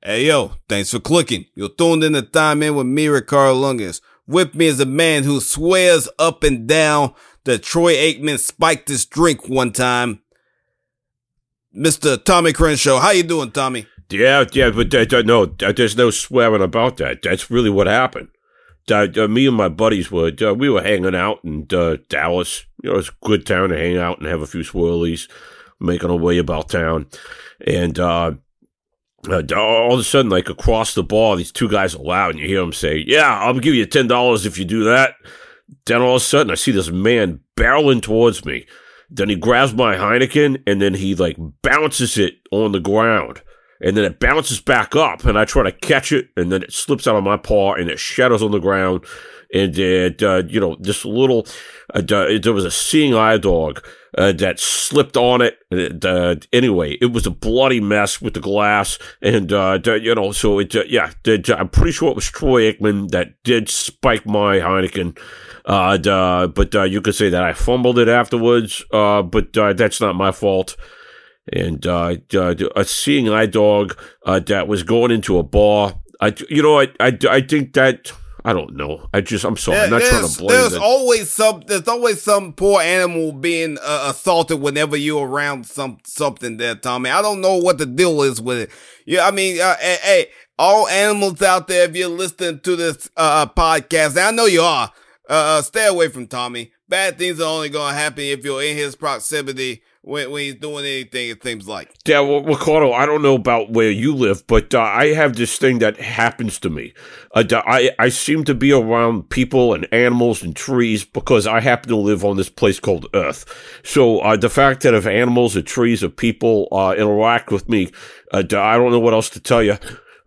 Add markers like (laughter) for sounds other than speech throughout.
Hey yo, thanks for clicking. You're tuned in to Time In with me, Ricardo Lungus. With me is a man who swears up and down that Troy Aikman spiked this drink one time. Mr. Tommy Crenshaw. How you doing, Tommy? Yeah, yeah, but uh, uh, no, uh, there's no swearing about that. That's really what happened. Uh, uh, me and my buddies were uh, we were hanging out in Dallas. You know, it's a good town to hang out and have a few swirlies, making our way about town, and Uh, all of a sudden, like across the bar, these two guys are loud, and you hear them say, "Yeah, I'll give you ten dollars if you do that." Then all of a sudden, I see this man barreling towards me. Then he grabs my Heineken and then he like bounces it on the ground. And then it bounces back up and I try to catch it and then it slips out of my paw and it shatters on the ground. And, it, uh, you know, this little, uh, there was a seeing eye dog uh, that slipped on it. And uh, anyway, it was a bloody mess with the glass. And, uh, you know, so it, uh, yeah, I'm pretty sure it was Troy Aikman that did spike my Heineken. Uh, but uh, you could say that I fumbled it afterwards, uh, but uh, that's not my fault. And uh, a seeing eye dog uh, that was going into a bar. I, you know, I, I, I think that I don't know. I just, I'm sorry. I'm not trying to blame. There's always some. There's always some poor animal being uh, assaulted whenever you're around some something there, Tommy. I don't know what the deal is with it. Yeah, I mean, uh, hey, hey, all animals out there, if you're listening to this uh, podcast, I know you are. Uh, uh, stay away from Tommy. Bad things are only going to happen if you're in his proximity when, when he's doing anything, it seems like. Yeah, well, Ricardo, I don't know about where you live, but uh, I have this thing that happens to me. Uh, I, I seem to be around people and animals and trees because I happen to live on this place called Earth. So uh, the fact that if animals or trees or people uh, interact with me, uh, I don't know what else to tell you.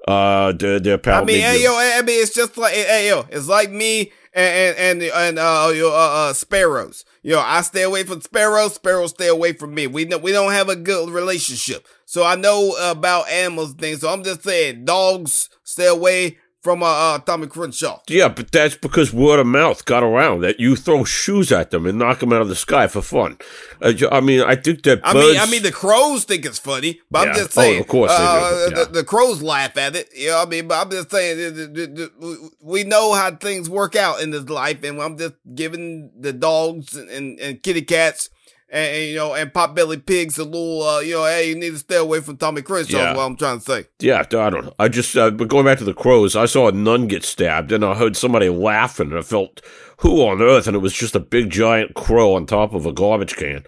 Uh, they're, they're I mean, hey, yo, I mean, it's just like, hey, yo, it's like me and and and, uh, your uh, uh, sparrows. You know, I stay away from sparrows. Sparrows stay away from me. We we don't have a good relationship. So I know about animals things. So I'm just saying, dogs stay away from uh, uh, Tommy Crenshaw. Yeah, but that's because word of mouth got around that you throw shoes at them and knock them out of the sky for fun. Uh, I mean, I think that birds... I mean, I mean, the crows think it's funny, but yeah. I'm just saying. Oh, of course, uh, yeah. the, the, crows laugh at it. You know, I mean, but I'm just saying we know how things work out in this life, and I'm just giving the dogs and, and kitty cats and, and, you know, and Potbelly Pigs a little, uh, you know, hey, you need to stay away from Tommy Crenshaw. Yeah. what I'm trying to say. Yeah, I don't know. I just, uh, but going back to the crows, I saw a nun get stabbed, and I heard somebody laughing, and I felt who on earth, and it was just a big giant crow on top of a garbage can,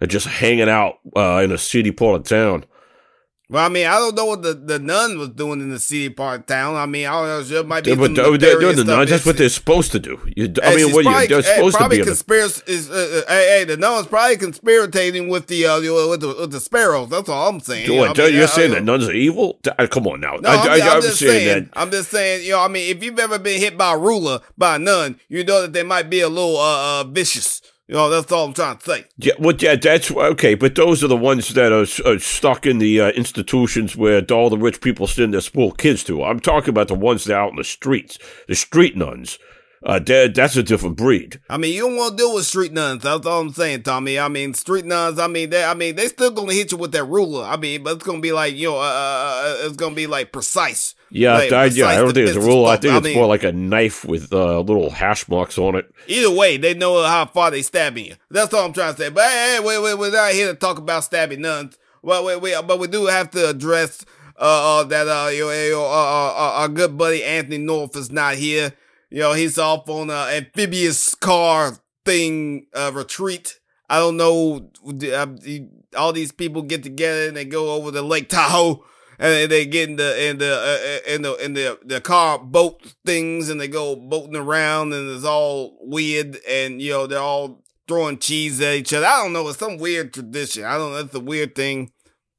and just hanging out uh, in a city part of town. Well, I mean, I don't know what the, the nun was doing in the city part of town. I mean, I don't know. Might be. Yeah, but they're doing the nuns. That's what they're supposed to do. You, I mean, what probably, you, they're supposed hey, to be. Conspiracy is, uh, uh, hey, hey, the nun's probably conspirating with the, uh, with the with the sparrows. That's all I'm saying. You know, you're saying that nuns are evil? Uh, come on now. No, I, am I, just saying, saying, that. I'm just saying. You know, I mean, if you've ever been hit by a ruler by a nun, you know that they might be a little uh, uh vicious. You know, that's all I'm trying to say. Yeah, well, yeah, that's okay, but those are the ones that are, are stuck in the uh, institutions where all the rich people send their small kids to. I'm talking about the ones that are out in the streets, the street nuns. Uh, that's a different breed. I mean, you don't want to deal with street nuns. That's all I'm saying, Tommy. I mean, street nuns. I mean, they. I mean, they still gonna hit you with that ruler. I mean, but it's gonna be like you know, uh, uh, uh it's gonna be like precise. Yeah, like, I, yeah. I don't think it's a ruler. I think I it's mean, more like a knife with uh, little hash marks on it. Either way, they know how far they stabbing you. That's all I'm trying to say. But hey, wait, wait, we're not here to talk about stabbing nuns. Well, wait, wait, but we do have to address uh, uh that uh, your, your uh, uh, our good buddy Anthony North is not here you know, he's off on an amphibious car thing, uh, retreat. I don't know. Uh, all these people get together and they go over to Lake Tahoe and they get in the in the uh, uh, in the in the the car boat things and they go boating around and it's all weird and you know they're all throwing cheese at each other. I don't know. It's some weird tradition. I don't know. It's a weird thing.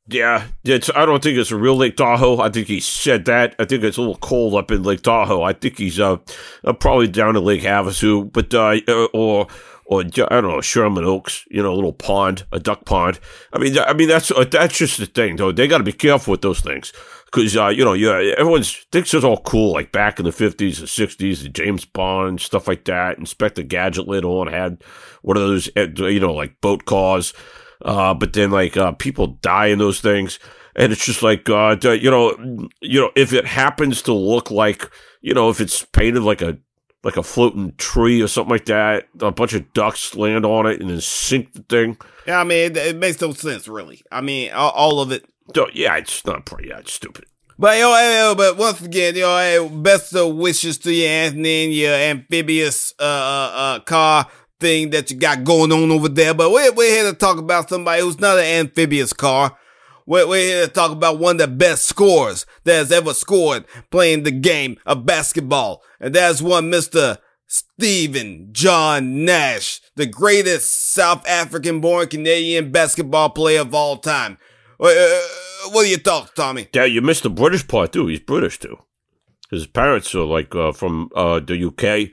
Yeah, it's. I don't think it's a real Lake Tahoe. I think he said that. I think it's a little cold up in Lake Tahoe. I think he's uh, uh probably down in Lake Havasu, but uh, uh, or or I don't know Sherman Oaks. You know, a little pond, a duck pond. I mean, I mean that's that's just the thing, though. They got to be careful with those things because uh, you know, yeah, everyone thinks it's all cool, like back in the fifties and sixties, the James Bond stuff like that. Inspector Gadget later on had one of those, you know, like boat cars. Uh, but then like uh, people die in those things. and it's just like uh, you know, you know, if it happens to look like you know, if it's painted like a like a floating tree or something like that, a bunch of ducks land on it and then sink the thing. Yeah, I mean, it, it makes no sense, really. I mean, all, all of it. Yeah, it's not pretty. Yeah, it's stupid. But yo, hey, but once again, yo, hey, best of wishes to you, Anthony, and your amphibious uh, uh, uh, car thing that you got going on over there. But we're, we're here to talk about somebody who's not an amphibious car. We're, we're here to talk about one of the best scorers that has ever scored playing the game of basketball. And that's one Mr. Stephen John Nash, the greatest South African born Canadian basketball player of all time. Uh, what are your thoughts, Tommy? Yeah, you missed the British part too. He's British too. His parents are like uh, from uh, the UK,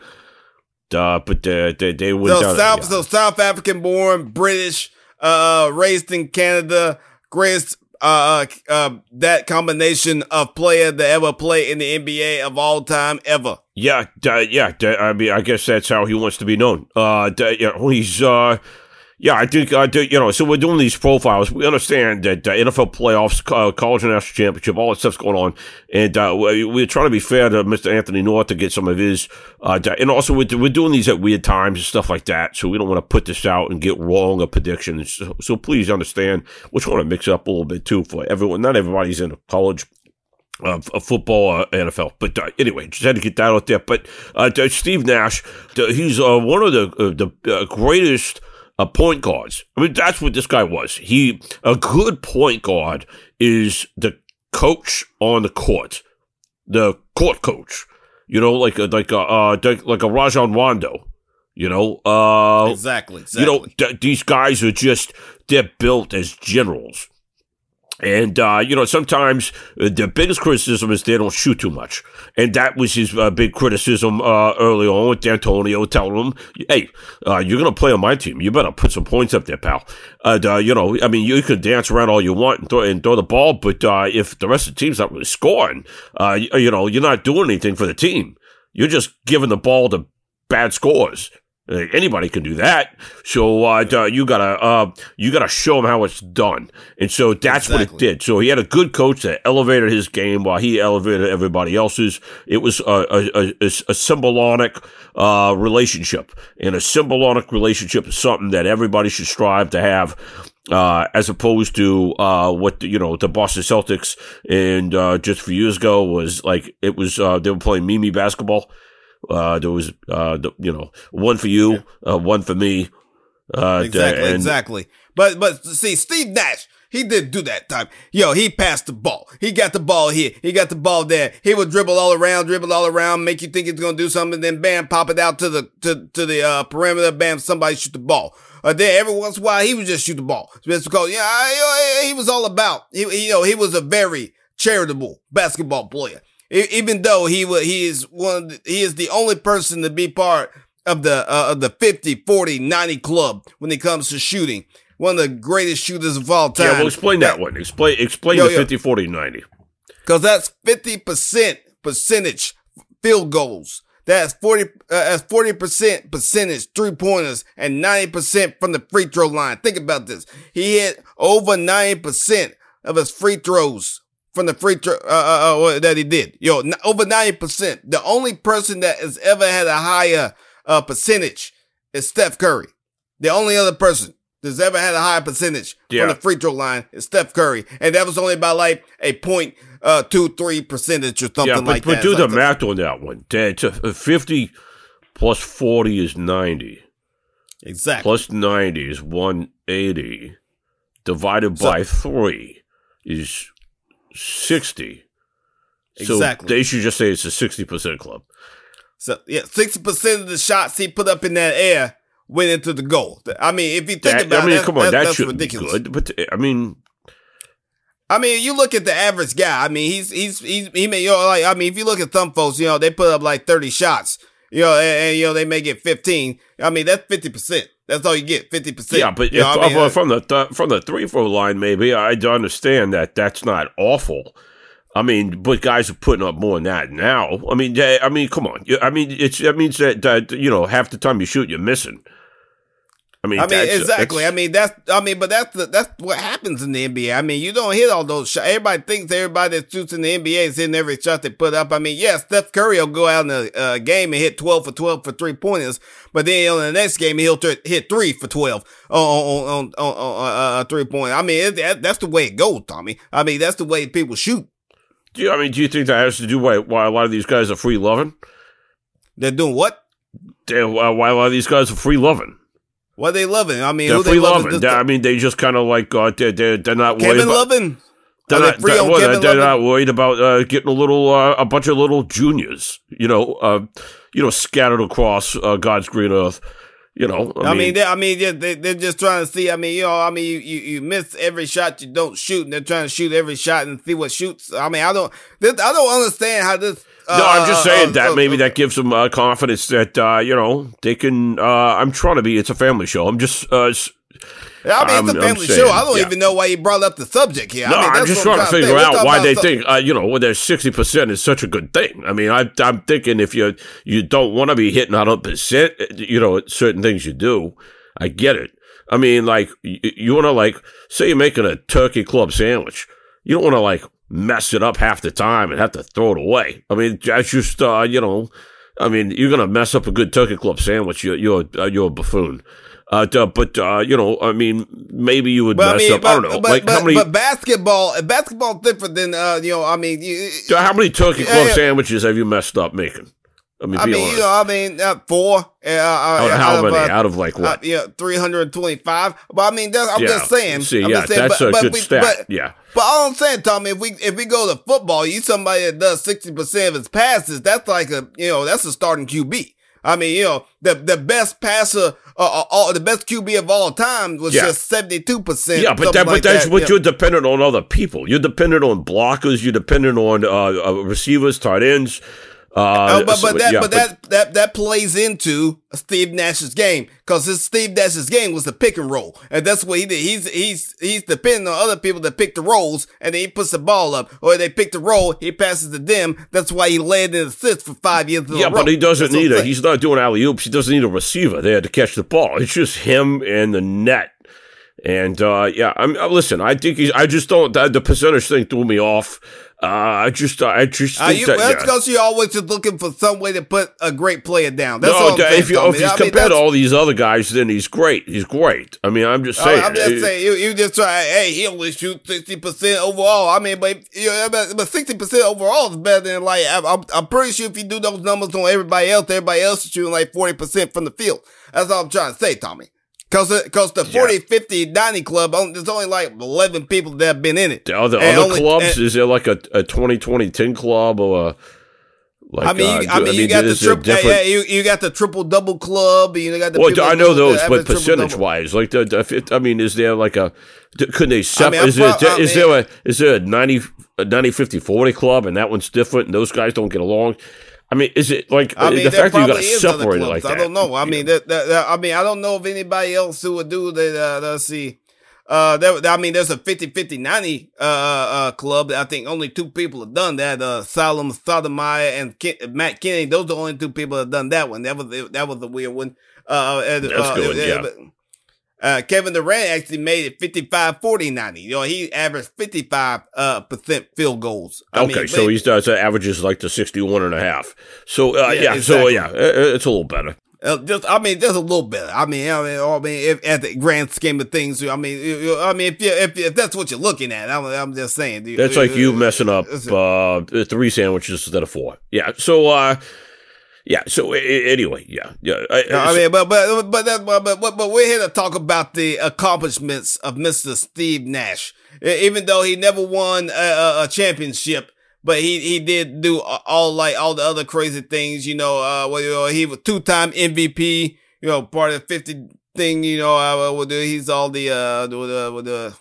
uh, but they they, they went so down. South, yeah. so South African born, British, uh, raised in Canada, greatest. Uh, uh, that combination of player that ever play in the NBA of all time ever. Yeah, yeah. I mean, I guess that's how he wants to be known. Uh, yeah, he's uh, yeah, I think I do. You know, so we're doing these profiles. We understand that uh, NFL playoffs, uh, college national championship, all that stuff's going on, and uh, we're trying to be fair to Mr. Anthony North to get some of his. Uh, and also, we're, we're doing these at weird times and stuff like that, so we don't want to put this out and get wrong a prediction. So, so please understand, we're trying to mix up a little bit too for everyone. Not everybody's in college uh, football, uh, NFL. But uh, anyway, just had to get that out there. But uh, Steve Nash, he's uh, one of the the greatest uh, point guards. I mean, that's what this guy was. He a good point guard is the coach on the court, the court coach. You know, like a, like a uh, like a Rajon Rondo. You know, uh, exactly, exactly. You know, th- these guys are just they're built as generals. And, uh, you know, sometimes uh, the biggest criticism is they don't shoot too much. And that was his uh, big criticism uh, early on with D'Antoni telling him, hey, uh, you're going to play on my team. You better put some points up there, pal. And, uh, you know, I mean, you can dance around all you want and throw, and throw the ball, but if the rest of the team's not really scoring, you, you know, you're not doing anything for the team. You're just giving the ball to bad scores. Uh, anybody can do that. So uh, you gotta uh, you gotta show him how it's done, and so that's exactly. what it did. So he had a good coach that elevated his game while he elevated everybody else's. It was a a, a, a symbolic uh, relationship, and a symbolic relationship is something that everybody should strive to have. Uh, as opposed to uh, what the, you know the Boston Celtics and just a few years ago was like it was they were playing Mimi basketball uh, there was, uh, you know, one for you, uh, one for me. Uh, exactly, and, exactly. But, but see, Steve Nash, he didn't do that time. Yo, he passed the ball. He got the ball here. He got the ball there. He would dribble all around, dribble all around, make you think he's gonna do something, then bam, pop it out to the to to the uh, perimeter. Bam, somebody shoot the ball. Uh, then every once in a while, he would just shoot the ball. Just because, yeah, he was all about. He, you know, he was a very charitable basketball player even though he was, he is one, the, he is the only person to be part of the, uh, of the 50, 40, 90 club when it comes to shooting. One of the greatest shooters of all time. Yeah, well, explain that, that one. Explain, explain yo, the 50, 40, 90. Cause that's 50% percentage field goals. That's 40, uh, that's 40% percentage three pointers and 90% from the free throw line. Think about this. He hit over 90% of his free throws from the free throw uh, uh, uh, that he did. Yo, n- over 90%. The only person that has ever had a higher uh, percentage is Steph Curry. The only other person that's ever had a higher percentage yeah. from the free throw line is Steph Curry. And that was only by like a point uh, two, three percentage or something yeah, but, like but that. But do the math on that one. It's a 50 plus 40 is 90. Exactly. Plus 90 is 180. Divided so, by 3 is 60. Exactly. So they should just say it's a 60% club. So, yeah, 60% of the shots he put up in that air went into the goal. I mean, if you think that, about I mean, it, come on, that should be good. But, I mean, I mean, you look at the average guy. I mean, he's he's he's he may you know, like I mean, if you look at some folks, you know, they put up like thirty shots, you know, and, and you know they may get fifteen. I mean, that's fifty percent. That's all you get, fifty percent. Yeah, but if, I mean? uh, from the th- from the three throw line, maybe I understand that that's not awful. I mean, but guys are putting up more than that now. I mean, I mean, come on. I mean, it's that means that, that you know half the time you shoot, you're missing. I mean, I mean, exactly. I mean, that's I mean, but that's the, that's what happens in the NBA. I mean, you don't hit all those shots. Everybody thinks everybody that shoots in the NBA is hitting every shot they put up. I mean, yeah, Steph Curry will go out in a uh, game and hit twelve for twelve for three pointers, but then on the next game he'll hit three for twelve on on on, on, on uh, three point. I mean, it, that, that's the way it goes, Tommy. I mean, that's the way people shoot. do you, I mean, do you think that has to do why why a lot of these guys are free loving? They're doing what? They- Why why a lot of these guys are free loving? What they loving? I mean, They're who free they loving? loving. This- I mean, they just kind of like uh, they're, they're they're not worried Kevin about. Loving. They're they not, free they're, well, Kevin they're Lovin? not worried about uh, getting a little uh, a bunch of little juniors, you know, uh, you know, scattered across uh, God's green earth. You know, I, mean, they, I mean, yeah, they, they're just trying to see. I mean, you know, I mean, you, you, you miss every shot you don't shoot, and they're trying to shoot every shot and see what shoots. I mean, I don't, this, I don't understand how this. Uh, No, I'm just uh, saying uh, that uh, maybe that gives them uh, confidence that uh, you know they can. Uh, I'm trying to be. It's a family show. I'm just. Uh, s- I mean, I'm- it's a family saying, show. I don't yeah. even know why you brought up the subject here. no, I mean, I'm that's just trying to figure out why they think uh, you know sixty percent is such a good thing. I mean, I, I'm thinking if you you don't want to be hitting hundred percent, you know, certain things you do. I get it. I mean, like you, you want to like say you're making a turkey club sandwich. You don't want to like mess it up half the time and have to throw it away. I mean, that's just uh, you know. I mean, you're gonna mess up a good turkey club sandwich. You're you're uh, you're a buffoon. Uh, but uh, you know, I mean, maybe you would But I mess mean, up. but, I don't know. but, like but, how many but basketball, basketball different than uh, you know. I mean, you, how many turkey Yeah, club yeah. sandwiches have you messed up making? I mean, I mean, honest. you know, I mean, uh, four. Uh, uh, out, out how of, many? uh, out of like uh, what? yeah, three hundred twenty-five. But I mean, that's, I'm yeah. just saying. See, I'm yeah, just saying, that's but, a but good we, stat. But, yeah. But all I'm saying, Tommy, if we if we go to football, you somebody that does sixty percent of his passes. That's like a you know that's a starting QB. I mean, you know the the best passer, uh, uh, all the best QB of all time was Yeah. just seventy two percent. Yeah, but that, but that's what you're dependent on other people. You're dependent on blockers. You're dependent on uh, uh, receivers, tight ends. Uh, Oh, but but that yeah, but that that that plays into Steve Nash's game because his Steve Nash's game was the pick and roll, and that's what he did. He's he's he's depending on other people to pick the rolls, and then he puts the ball up, or they pick the roll, he passes to them. That's why he led in assists for five years. Yeah, but he doesn't need I'm a. He's not doing alley oops. He doesn't need a receiver there to catch the ball. It's just him and the net. And uh, yeah, I'm uh, listen. I think he's. I just don't. The, the percentage thing threw me off. Uh, I just. I just Uh, you, that. that's yeah. because you're always just looking for some way to put a great player down. That's no, all I'm if, you, if he's I mean, compared to all these other guys, then he's great. He's great. I mean, I'm just I- saying. I'm just uh, saying, you, you just try. Hey, he only shoots sixty percent overall. I mean, but you know, but- sixty percent overall is better than like I'm, I'm. I'm pretty sure if you do those numbers on everybody else, everybody else is shooting like forty percent from the field. That's all I'm trying to say, Tommy. Cause, the- cause the 40, 50, 90 club, there's only like 11 people that have been in it. The other And other only- clubs, and- is there like a, a 2020 10 club or a, like, I mean, uh, you, I do- mean, you got the is there triple, yeah, yeah, you, you got the triple double club. You got the Well, I know those, but percentage wise, like the, the it- I mean, is there like a couldn't they separate? I'm is there, pro- I is mean- there a is there a 90, a 90 50 40 club and that one's different and those guys don't get along? I mean, is it like I mean, the fact that you got to separate it like that? I don't know. I mean, that, that, that- I mean, I don't know if anybody else who would do that. Uh, let's see. Uh, that, I mean, there's a 50 50 90 uh, uh, club. that I think only two people have done that. Uh, Solomon Sotomayor and Ken, Matt Kennedy. Those are the only two people that have done that one. That was that was a weird one. Uh, and, That's uh, good, uh, yeah. but, Uh, Kevin Durant actually made it 55, 40, 90. You know, he averaged 55 uh, percent field goals. I okay, mean, so he's does uh, averages like the 61 and a half. So uh, Yeah, yeah, so yeah, uh, it's a little better. Uh, just, I mean, just a little bit. I mean, I mean, I mean, if, at the grand scheme of things, I mean, you- I mean, if you, if, if that's what you're looking at, I'm, I'm just saying. dude, That's uh, like you uh, messing up uh, three sandwiches instead of four. Yeah. So, uh, yeah. So anyway, yeah, yeah. I, No, I mean, but but but that, but, but but we're here to talk about the accomplishments of Mister Steve Nash. Even though he never won a, a, championship, but he he did do all like all the other crazy things. You know, uh, well, you know, he was two time MVP. You know, part of the fifty thing. You know, uh, with the, he's all the uh the the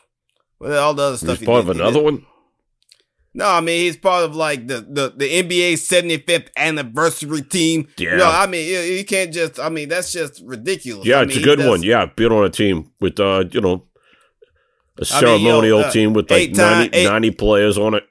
with all the other stuff. he's he part did. of He another one. No, I mean he's part of like the the, the NBA 75th anniversary team. Yeah. No, I mean you, you can't just. I mean that's just ridiculous. Yeah, I it's mean, a good one. Yeah, being on a team with uh, you know, a mean, you know, ceremonial uh, team with like eight time- 90, eight- 90 players on it.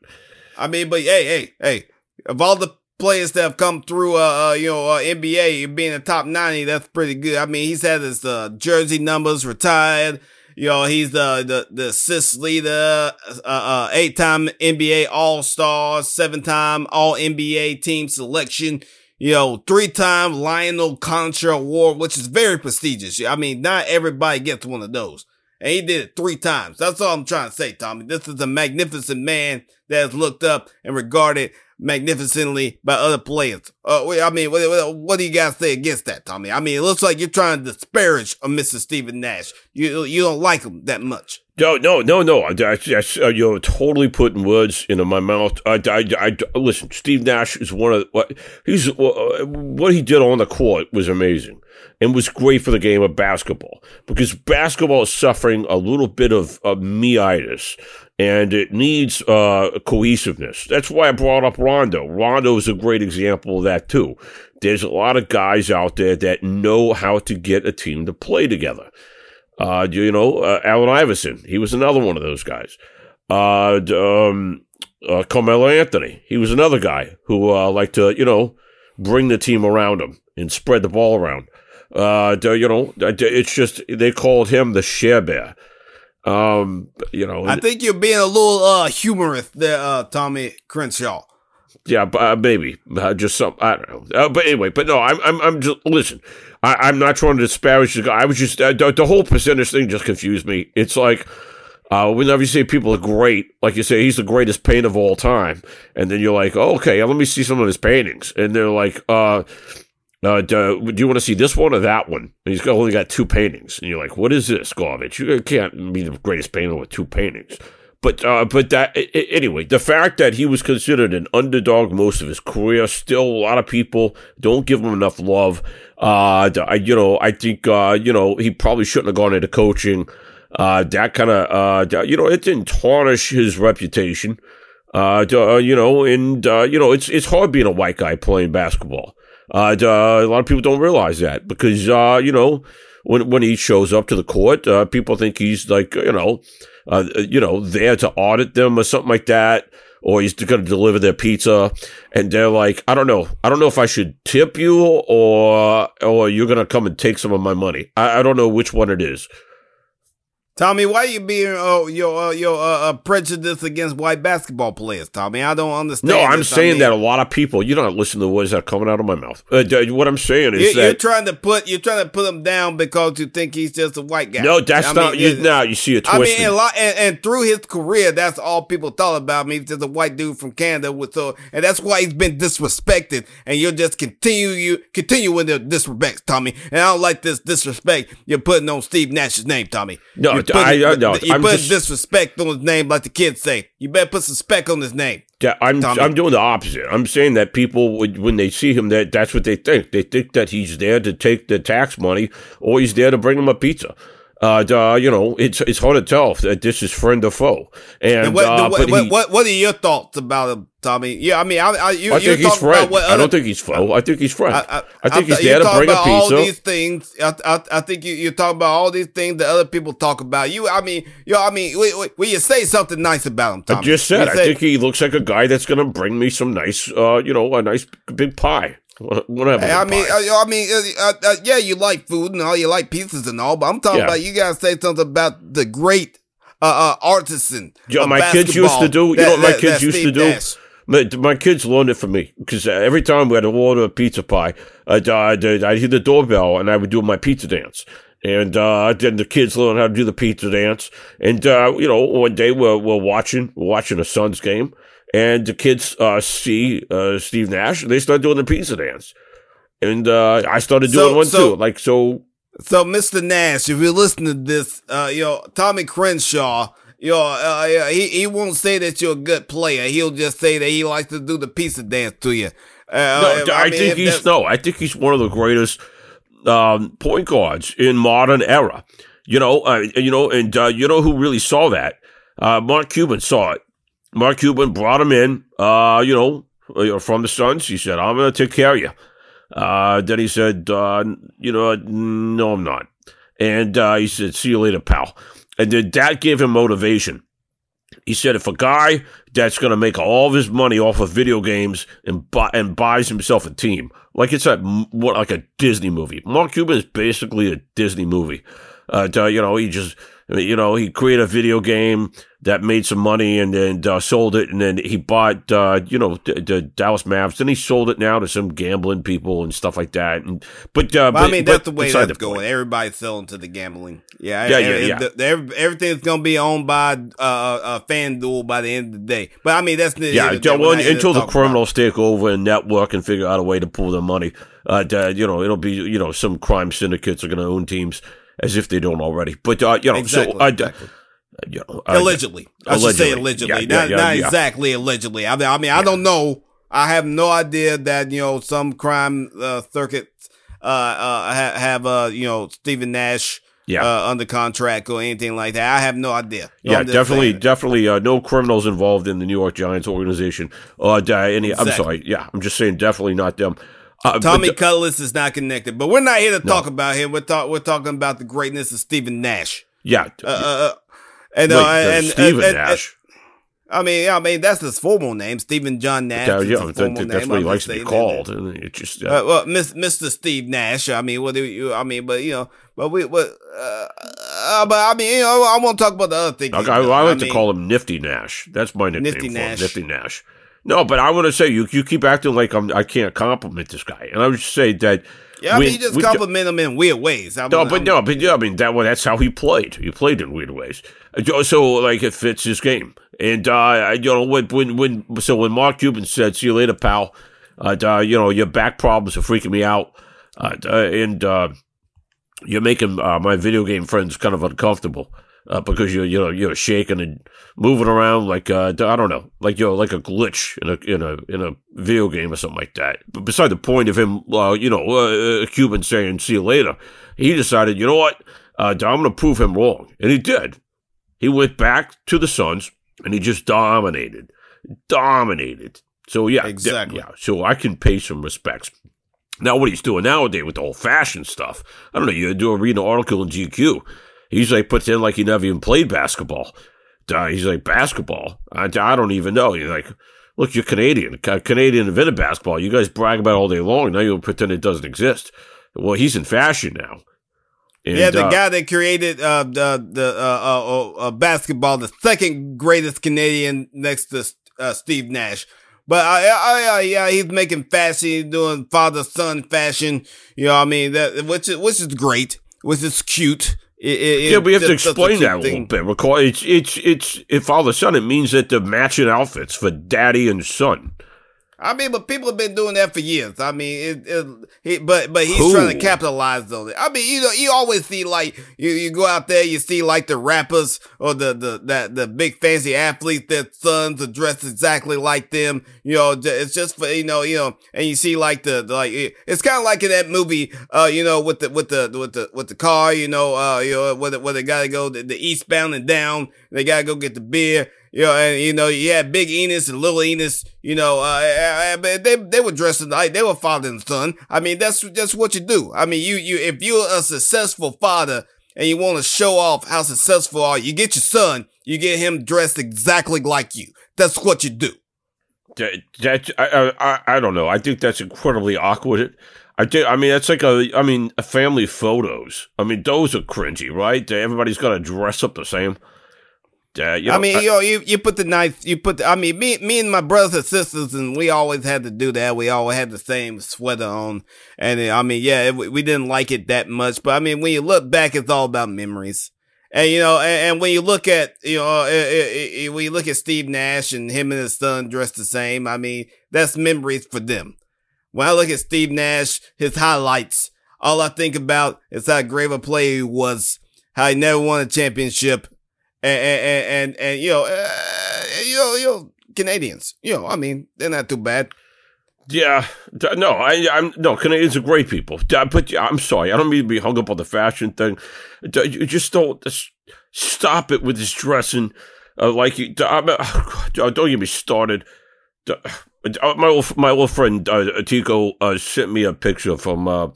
I mean, but hey, hey, hey, of all the players that have come through, uh, uh you know, uh, NBA being a top 90, that's pretty good. I mean, he's had his, uh, jersey numbers retired. You know, he's the, the, the assist leader, uh, uh, eight time NBA All Star, seven time All NBA team selection, you know, three time Lionel Conacher Award, which is very prestigious. I mean, not everybody gets one of those. And he did it three times. That's all I'm trying to say, Tommy. This is a magnificent man that is looked up and regarded magnificently by other players. Uh, I mean, what, what, do you guys say against that, Tommy? I mean, it looks like you're trying to disparage of Mr. Stephen Nash. You you don't like him that much. No, no, no, no. I, I, you're totally putting words into my mouth. I, I, I, listen, Steve Nash is one of what he's uh, what he did on the court was amazing and was great for the game of basketball because basketball is suffering a little bit of, of meitis and it needs uh, cohesiveness. That's why I brought up Rondo. Rondo is a great example of that too. There's a lot of guys out there that know how to get a team to play together. Uh, you know, uh, Allen Iverson, he was another one of those guys. Uh, um, uh, Carmelo Anthony, he was another guy who uh, liked to, you know, bring the team around him and spread the ball around. Uh, you know, it's just they called him the share bear. Um, you know, I think you're being a little uh humorous there, uh, Tommy Crenshaw. Yeah, uh, maybe uh, just some. I don't know. Uh, but anyway, but no, I'm, I'm, I'm just listen. I, am not trying to disparage the guy. I was just uh, the, the, whole percentage thing just confused me. It's like uh, whenever you say people are great, like you say he's the greatest painter of all time, and then you're like, oh, okay, let me see some of his paintings, and they're like, uh, uh, do, do, you want to see this one or that one? And he's only got two paintings, and you're like, "What is this, garbage? You can't be the greatest painter with two paintings." But uh, but that anyway, the fact that he was considered an underdog most of his career, still a lot of people don't give him enough love. Uh, I, you know, I think uh, you know he probably shouldn't have gone into coaching. Uh, that kind of uh, you know, it didn't tarnish his reputation. Uh, uh you know, and uh, you know, it's it's hard being a white guy playing basketball. Uh, a lot of people don't realize that because, uh, you know, when, when he shows up to the court, uh, people think he's like, you know, uh, you know, there to audit them or something like that. Or he's going to deliver their pizza. And they're like, I don't know. I don't know if I should tip you or, or you're going to come and take some of my money. I, I don't know which one it is. Tommy, why you being uh, your uh, your uh, uh, prejudice against white basketball players, Tommy? I don't understand. No, I'm this. saying I mean, that a lot of people. You don't listen to the words that are coming out of my mouth. Uh, what I'm saying is you're, that you're trying to put you're trying to put him down because you think he's just a white guy. No, that's I not. Mean, you, no, you see a twist. I mean, and, and, and, through his career, that's all people thought about me. He's just a white dude from Canada with so, and that's why he's been disrespected. And you're just continue you continue with the disrespect, Tommy. And I don't like this disrespect you're putting on Steve Nash's name, Tommy. No, I, I no. You I'm put just, disrespect on his name, like the kids say. You better put some spec on his name. Yeah, I'm Tommy. I'm doing the opposite. I'm saying that people when they see him, that that's what they think. They think that he's there to take the tax money, or he's there to bring them a pizza. Uh, uh, you know, it's it's hard to tell if this is friend or foe. And, and what, uh, what, what, he, what, what, are your thoughts about him, Tommy? Yeah, I mean, I, I, you, I think he's friend. Other, I don't think he's foe. I think he's friend. I, I think he's there to bring a pizza. All these things. I, I, think you, you're talking about all these things that other people talk about. You, I mean, you, I mean, will you say something nice about him, Tommy? I just said. I think he looks like a guy that's going to bring me some nice, uh, you know, a nice big pie. Whatever. I mean, I, uh, I mean, uh, uh, yeah, you like food and all, you like pizzas and all, but I'm talking yeah. about you gotta say something about the great uh, uh artisan. Know, my kids used to do. You that, know what my that, kids used to do. My, my, kids learned it from me because every time we had to order a pizza pie, I'd, I'd, I'd hear the doorbell and I would do my pizza dance. And uh, then the kids learn how to do the pizza dance. And uh, you know, one day we're, we're watching we're watching a Suns game, and the kids uh, see uh, Steve Nash, and they start doing the pizza dance, and uh, I started doing so, one so, too. Like so. So, Mr. Nash, if you're listening to this, uh, you know Tommy Crenshaw, you know, uh, he he won't say that you're a good player. He'll just say that he likes to do the pizza dance to you. Uh, no, I, I mean, think he's no. I think he's one of the greatest um, point guards in modern era. You know, uh, you know, and uh, you know who really saw that? Uh, Mark Cuban saw it. Mark Cuban brought him in, uh, you know, from the Suns. He said, I'm going to take care of you. Uh, then he said, uh, you know, no, I'm not. And uh, he said, see you later, pal. And then that gave him motivation. He said, if a guy that's going to make all of his money off of video games and and buys himself a team. Like it's a what like a Disney movie. Mark Cuban is basically a Disney movie. Uh, you know, he just you know he created a video game that made some money and then uh, sold it, and then he bought, uh, you know, the, the, Dallas Mavs. Then he sold it now to some gambling people and stuff like that. And but, uh, well, but I mean, that's the way that's going. Point. Everybody's selling to the gambling. Yeah, yeah, yeah. yeah. The, the, everything's gonna be owned by uh, uh, FanDuel by the end of the day. But I mean, that's the, yeah. well, until the criminals about. take over and network and figure out a way to pull their money, uh, you know, it'll be you know some crime syndicates are going to own teams as if they don't already. But uh, you know, exactly, so exactly you know, allegedly. I allegedly. should say allegedly, yeah, not, yeah, not exactly allegedly. I mean, I mean, I don't know. I have no idea that you know some crime uh, circuits uh, uh, have, have uh, you know Stephen Nash. Yeah. Uh, under contract or anything like that. I have no idea. yeah, definitely, definitely, uh, no criminals involved in the New York Giants organization. Uh, any, exactly. I'm sorry. Yeah, I'm just saying, definitely not them. Uh, Tommy but, Cutlass is not connected, but we're not here to no. talk about him. We're talk, we're talking about the greatness of Stephen Nash. Yeah, uh, uh, and, Wait, uh, and Stephen and, Nash. I mean, I mean that's his formal name, Stephen John Nash. Yeah, yeah that, that's name. what he likes to be called. It just uh, uh, well, Mr. Steve Nash. I mean, what do you? I mean, but you know, but we, but, uh, uh, but I mean, you know, I want to talk about the other thing. Okay, well, I like I to mean, call him Nifty Nash. That's my nickname Nifty for Nash. him, Nifty Nash. No, but I want to say you you keep acting like I'm I can't compliment this guy, and I would say that yeah, I mean, you just compliment him in weird ways. I no, but no, but yeah, I mean that. Well, that's how he played. He played in weird ways. Uh, so, like, it fits his game. And uh, you know, when when when so when Mark Cuban said, "See you later, pal," uh, uh you know, your back problems are freaking me out, uh, and uh, you're making my video game friends kind of uncomfortable uh, because you're you know you're shaking and moving around like uh, I don't know like you're like a glitch in a in a in a video game or something like that. But beside the point of him, uh, you know, uh, Cuban saying "see you later," he decided, you know what, uh, I'm going to prove him wrong, and he did. He went back to the Suns and he just dominated, dominated. So yeah, exactly. yeah. So I can pay some respects. Now, what he's doing nowadays with the old fashioned stuff, I don't know. You do a read an article in GQ He's like puts in like he never even played basketball. Uh, he's like basketball. I, I don't even know. You're like, look, you're Canadian. Canadian invented basketball. You guys brag about it all day long. Now you pretend it doesn't exist. Well, he's in fashion now. And, yeah, the uh, guy that created uh, the the uh, uh, uh, basketball, the second greatest Canadian next to Steve Nash. But I, I, I, yeah, he's making fashion, he's doing father son fashion. You know, what I mean that which is which is great, which is cute. It, it, yeah, we have to explain that a little bit because it's it's it's if all of a sudden it means that the matching outfits for daddy and son. I mean, but people have been doing that for years. I mean, it, it, he, but but he's Who? trying to capitalize on it. I mean, you know, you always see like you, you go out there, you see like the rappers or the the that the big fancy athletes, their sons are dressed exactly like them. You know, it's just for you know, you know, and you see like the, the like it's kind of like in that movie, uh, you know, with the with the with the with the car, you know, uh, you know, where the, where they gotta go the, the eastbound and down, they gotta go get the beer you know, and you know, you had Big Enos and Little Enos, you know, uh, eh, eh, eh, but they they were dressed like they were father and son. I mean, that's that's what you do. I mean, you you if you're a successful father and you want to show off how successful are, you get your son, you get him dressed exactly like you. That's what you do. That, that I, I I don't know. I think that's incredibly awkward. I think, I mean, that's like a, I mean, a family photos. I mean, those are cringy, right? Everybody's got to dress up the same. Uh, you know, I mean, uh, I, you know, you, you put the nice, you put the, I mean, me, me and my brothers and sisters, and we always had to do that. We always had the same sweater on. And I mean, yeah, it, we didn't like it that much. But I mean, when you look back, it's all about memories. And, you know, and, and when you look at, you know, it, it, when you look at Steve Nash and him and his son dressed the same, I mean, that's memories for them. When I look at Steve Nash, his highlights, all I think about is how great a player he was, how he never won a championship, and and and, and you know, uh, you know, you know, Canadians. You know, I mean, they're not too bad. Yeah, no, I, I'm no Canadians are great people, but I'm sorry, I don't mean to be hung up on the fashion thing. You just don't stop it with this dressing. Uh, like, you (sighs) don't get me started. Uh, my old, my old friend uh, Tico uh, sent me a picture from. Uh,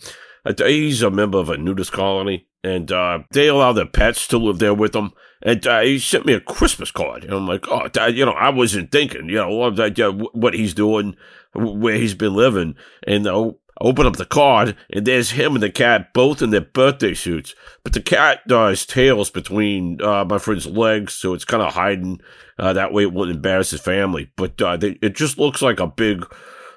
he's a member of a nudist colony, and uh, they allow their pets to live there with them and uh, he sent me a Christmas card. And I'm like, oh, you know, I wasn't thinking, you know, what he's doing, where he's been living, and uh, I open up the card, and there's him and the cat both in their birthday suits. But the cat uh, tail's between uh, my friend's legs, so it's kind of hiding. Uh, that way it wouldn't embarrass his family. But uh, they, it just looks like a big,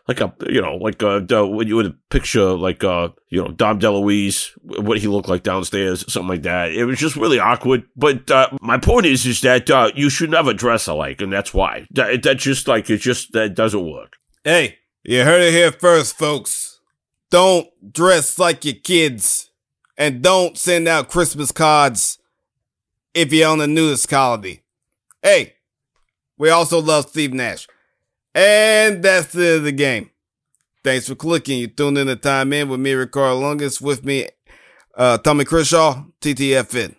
like a, you know, like uh, when you would picture, like, uh, you know, Dom DeLuise, what he looked like downstairs, something like that. It was just really awkward. But uh, my point is, is that uh, you should never dress alike, and that's why. That, that just, like, it just, that doesn't work. Hey, you heard it here first, folks. Don't dress like your kids. And don't send out Christmas cards if you're on the nudist colony. Hey, we also love Steve Nash. And that's the end of the game. Thanks for clicking. You tuned in to Time In with me, Ricardo Lungus. With me, uh, Tommy Crenshaw, TTFN.